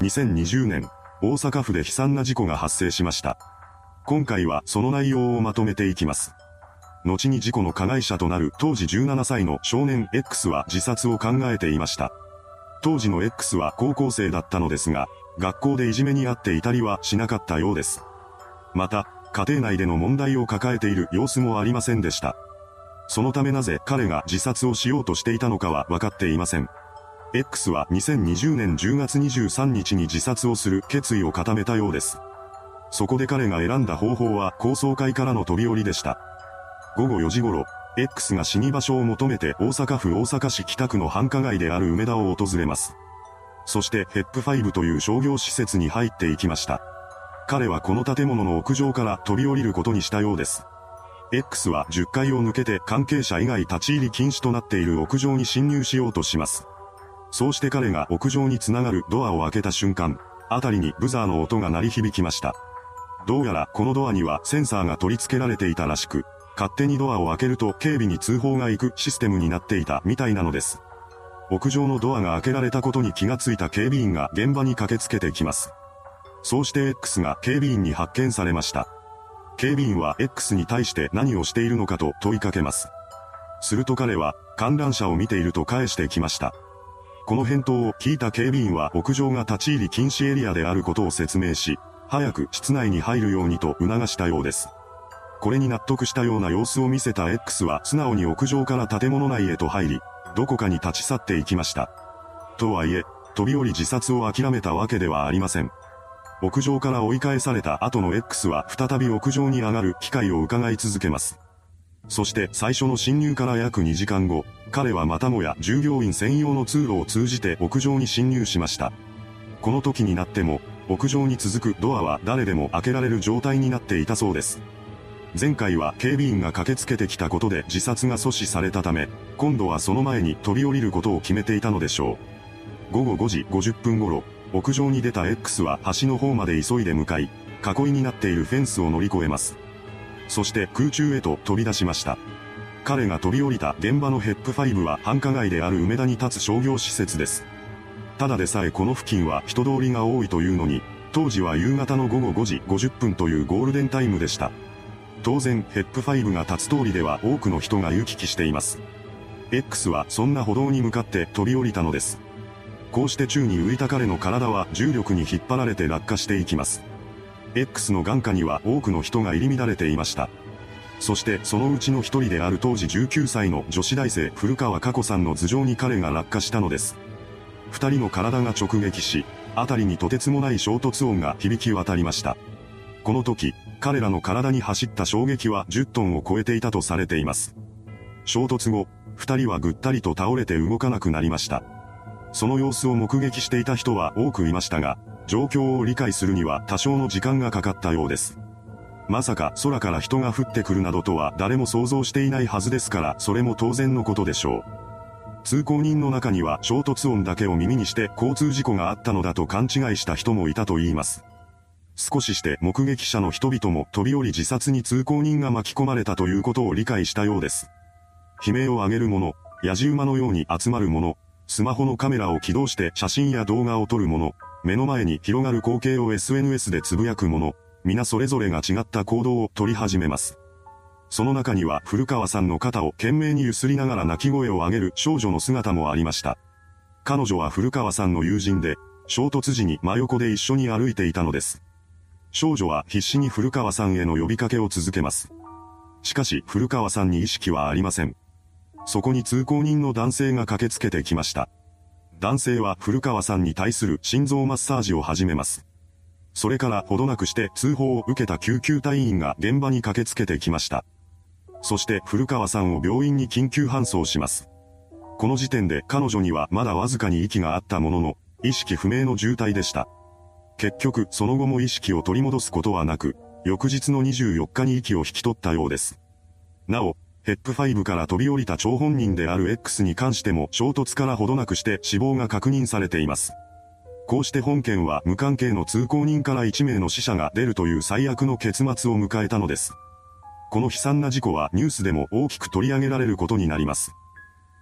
2020年、大阪府で悲惨な事故が発生しました。今回はその内容をまとめていきます。後に事故の加害者となる当時17歳の少年 X は自殺を考えていました。当時の X は高校生だったのですが、学校でいじめにあっていたりはしなかったようです。また、家庭内での問題を抱えている様子もありませんでした。そのためなぜ彼が自殺をしようとしていたのかは分かっていません。X は2020年10月23日に自殺をする決意を固めたようです。そこで彼が選んだ方法は高層階からの飛び降りでした。午後4時頃、X が死に場所を求めて大阪府大阪市北区の繁華街である梅田を訪れます。そしてヘップ5という商業施設に入っていきました。彼はこの建物の屋上から飛び降りることにしたようです。X は10階を抜けて関係者以外立ち入り禁止となっている屋上に侵入しようとします。そうして彼が屋上につながるドアを開けた瞬間、あたりにブザーの音が鳴り響きました。どうやらこのドアにはセンサーが取り付けられていたらしく、勝手にドアを開けると警備に通報が行くシステムになっていたみたいなのです。屋上のドアが開けられたことに気がついた警備員が現場に駆けつけてきます。そうして X が警備員に発見されました。警備員は X に対して何をしているのかと問いかけます。すると彼は、観覧車を見ていると返してきました。この返答を聞いた警備員は屋上が立ち入り禁止エリアであることを説明し、早く室内に入るようにと促したようです。これに納得したような様子を見せた X は素直に屋上から建物内へと入り、どこかに立ち去っていきました。とはいえ、飛び降り自殺を諦めたわけではありません。屋上から追い返された後の X は再び屋上に上がる機会を伺い続けます。そして最初の侵入から約2時間後、彼はまたもや従業員専用の通路を通じて屋上に侵入しました。この時になっても、屋上に続くドアは誰でも開けられる状態になっていたそうです。前回は警備員が駆けつけてきたことで自殺が阻止されたため、今度はその前に飛び降りることを決めていたのでしょう。午後5時50分頃、屋上に出た X は橋の方まで急いで向かい、囲いになっているフェンスを乗り越えます。そして空中へと飛び出しました。彼が飛び降りた現場のヘップ5は繁華街である梅田に立つ商業施設です。ただでさえこの付近は人通りが多いというのに、当時は夕方の午後5時50分というゴールデンタイムでした。当然、ヘップ5が立つ通りでは多くの人が行き来しています。X はそんな歩道に向かって飛び降りたのです。こうして宙に浮いた彼の体は重力に引っ張られて落下していきます。X の眼下には多くの人が入り乱れていました。そしてそのうちの一人である当時19歳の女子大生古川佳子さんの頭上に彼が落下したのです。二人の体が直撃し、辺りにとてつもない衝突音が響き渡りました。この時、彼らの体に走った衝撃は10トンを超えていたとされています。衝突後、二人はぐったりと倒れて動かなくなりました。その様子を目撃していた人は多くいましたが、状況を理解するには多少の時間がかかったようです。まさか空から人が降ってくるなどとは誰も想像していないはずですからそれも当然のことでしょう。通行人の中には衝突音だけを耳にして交通事故があったのだと勘違いした人もいたと言います。少しして目撃者の人々も飛び降り自殺に通行人が巻き込まれたということを理解したようです。悲鳴を上げる者、野じ馬のように集まる者、スマホのカメラを起動して写真や動画を撮る者、目の前に広がる光景を SNS でつぶやく者、皆それぞれが違った行動を取り始めます。その中には古川さんの肩を懸命に揺すりながら泣き声を上げる少女の姿もありました。彼女は古川さんの友人で、衝突時に真横で一緒に歩いていたのです。少女は必死に古川さんへの呼びかけを続けます。しかし古川さんに意識はありません。そこに通行人の男性が駆けつけてきました。男性は古川さんに対する心臓マッサージを始めます。それからほどなくして通報を受けた救急隊員が現場に駆けつけてきました。そして古川さんを病院に緊急搬送します。この時点で彼女にはまだわずかに息があったものの、意識不明の重体でした。結局、その後も意識を取り戻すことはなく、翌日の24日に息を引き取ったようです。なお、ヘップ5から飛び降りた張本人である X に関しても衝突からほどなくして死亡が確認されています。こうして本件は無関係の通行人から1名の死者が出るという最悪の結末を迎えたのです。この悲惨な事故はニュースでも大きく取り上げられることになります。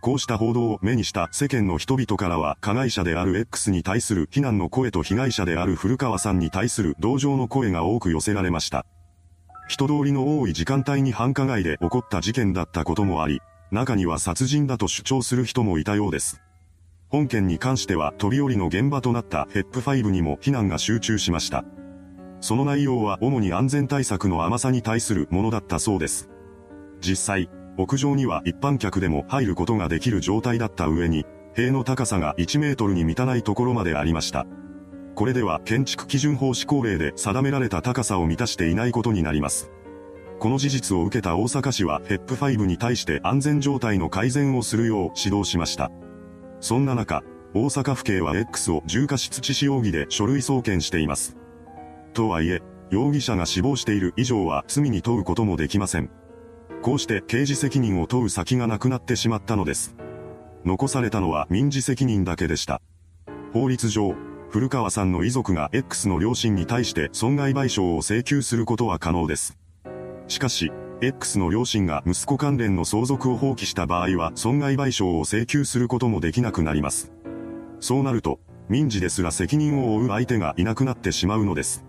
こうした報道を目にした世間の人々からは加害者である X に対する非難の声と被害者である古川さんに対する同情の声が多く寄せられました。人通りの多い時間帯に繁華街で起こった事件だったこともあり、中には殺人だと主張する人もいたようです。本件に関しては飛び降りの現場となったヘップ5にも非難が集中しました。その内容は主に安全対策の甘さに対するものだったそうです。実際、屋上には一般客でも入ることができる状態だった上に、塀の高さが1メートルに満たないところまでありました。これでは建築基準法施行令で定められた高さを満たしていないことになります。この事実を受けた大阪市は HEP5 に対して安全状態の改善をするよう指導しました。そんな中、大阪府警は X を重過失致死容疑で書類送検しています。とはいえ、容疑者が死亡している以上は罪に問うこともできません。こうして刑事責任を問う先がなくなってしまったのです。残されたのは民事責任だけでした。法律上、古川さんの遺族が X の両親に対して損害賠償を請求することは可能です。しかし、X の両親が息子関連の相続を放棄した場合は損害賠償を請求することもできなくなります。そうなると、民事ですら責任を負う相手がいなくなってしまうのです。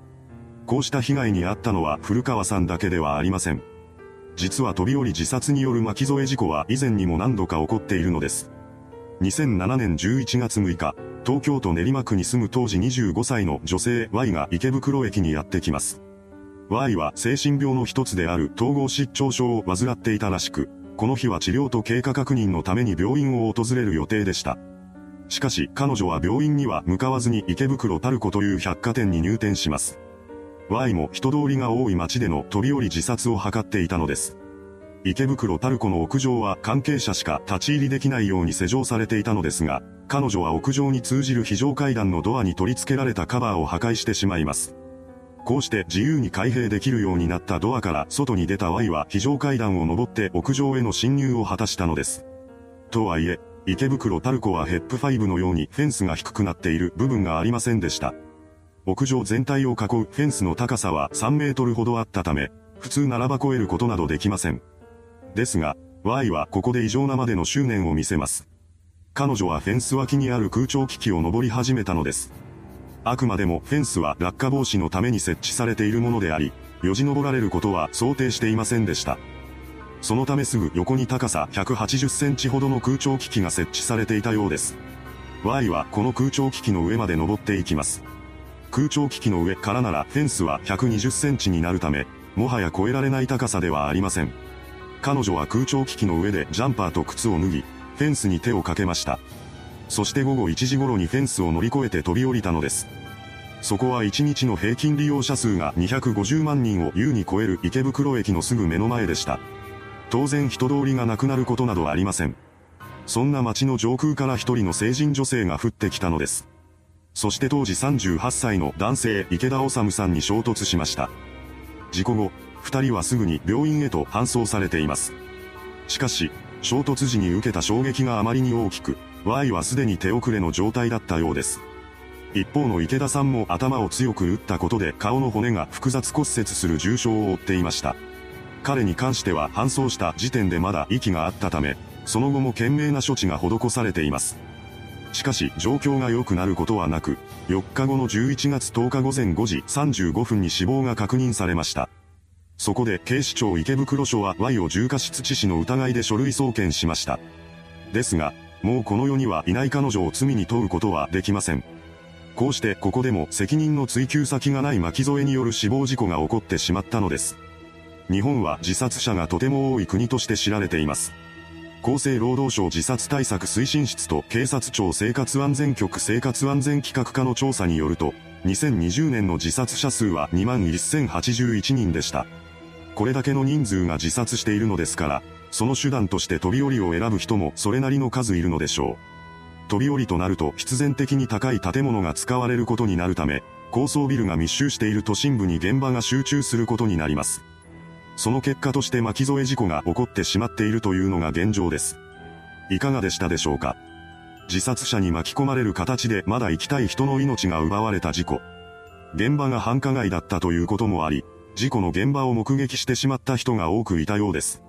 こうした被害に遭ったのは古川さんだけではありません。実は飛び降り自殺による巻き添え事故は以前にも何度か起こっているのです。2007年11月6日、東京都練馬区に住む当時25歳の女性 Y が池袋駅にやってきます。Y は精神病の一つである統合失調症を患っていたらしく、この日は治療と経過確認のために病院を訪れる予定でした。しかし彼女は病院には向かわずに池袋タルコという百貨店に入店します。Y も人通りが多い街での飛び降り自殺を図っていたのです。池袋タルコの屋上は関係者しか立ち入りできないように施錠されていたのですが、彼女は屋上に通じる非常階段のドアに取り付けられたカバーを破壊してしまいます。こうして自由に開閉できるようになったドアから外に出た Y は非常階段を登って屋上への侵入を果たしたのです。とはいえ、池袋タルコはヘップ5のようにフェンスが低くなっている部分がありませんでした。屋上全体を囲うフェンスの高さは3メートルほどあったため、普通ならば越えることなどできません。ですが、Y はここで異常なまでの執念を見せます。彼女はフェンス脇にある空調機器を登り始めたのです。あくまでもフェンスは落下防止のために設置されているものであり、よじ登られることは想定していませんでした。そのためすぐ横に高さ180センチほどの空調機器が設置されていたようです。Y はこの空調機器の上まで登っていきます。空調機器の上からならフェンスは120センチになるため、もはや越えられない高さではありません。彼女は空調機器の上でジャンパーと靴を脱ぎ、フェンスに手をかけました。そして午後1時頃にフェンスを乗り越えて飛び降りたのです。そこは1日の平均利用者数が250万人を優に超える池袋駅のすぐ目の前でした。当然人通りがなくなることなどありません。そんな街の上空から一人の成人女性が降ってきたのです。そして当時38歳の男性池田治さんに衝突しました。事故後、二人はすぐに病院へと搬送されています。しかし、衝突時に受けた衝撃があまりに大きく、Y はすでに手遅れの状態だったようです。一方の池田さんも頭を強く打ったことで顔の骨が複雑骨折する重傷を負っていました。彼に関しては搬送した時点でまだ息があったため、その後も懸命な処置が施されています。しかし状況が良くなることはなく、4日後の11月10日午前5時35分に死亡が確認されました。そこで警視庁池袋署は Y を重過失致死の疑いで書類送検しました。ですが、もうこの世にはいない彼女を罪に問うことはできません。こうしてここでも責任の追及先がない巻き添えによる死亡事故が起こってしまったのです。日本は自殺者がとても多い国として知られています。厚生労働省自殺対策推進室と警察庁生活安全局生活安全企画課の調査によると、2020年の自殺者数は21,081人でした。これだけの人数が自殺しているのですから、その手段として飛び降りを選ぶ人もそれなりの数いるのでしょう。飛び降りとなると必然的に高い建物が使われることになるため、高層ビルが密集している都心部に現場が集中することになります。その結果として巻き添え事故が起こってしまっているというのが現状です。いかがでしたでしょうか？自殺者に巻き込まれる形でまだ生きたい人の命が奪われた事故。現場が繁華街だったということもあり、事故の現場を目撃してしまった人が多くいたようです。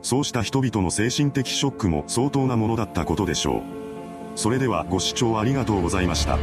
そうした人々の精神的ショックも相当なものだったことでしょう。それではご視聴ありがとうございました。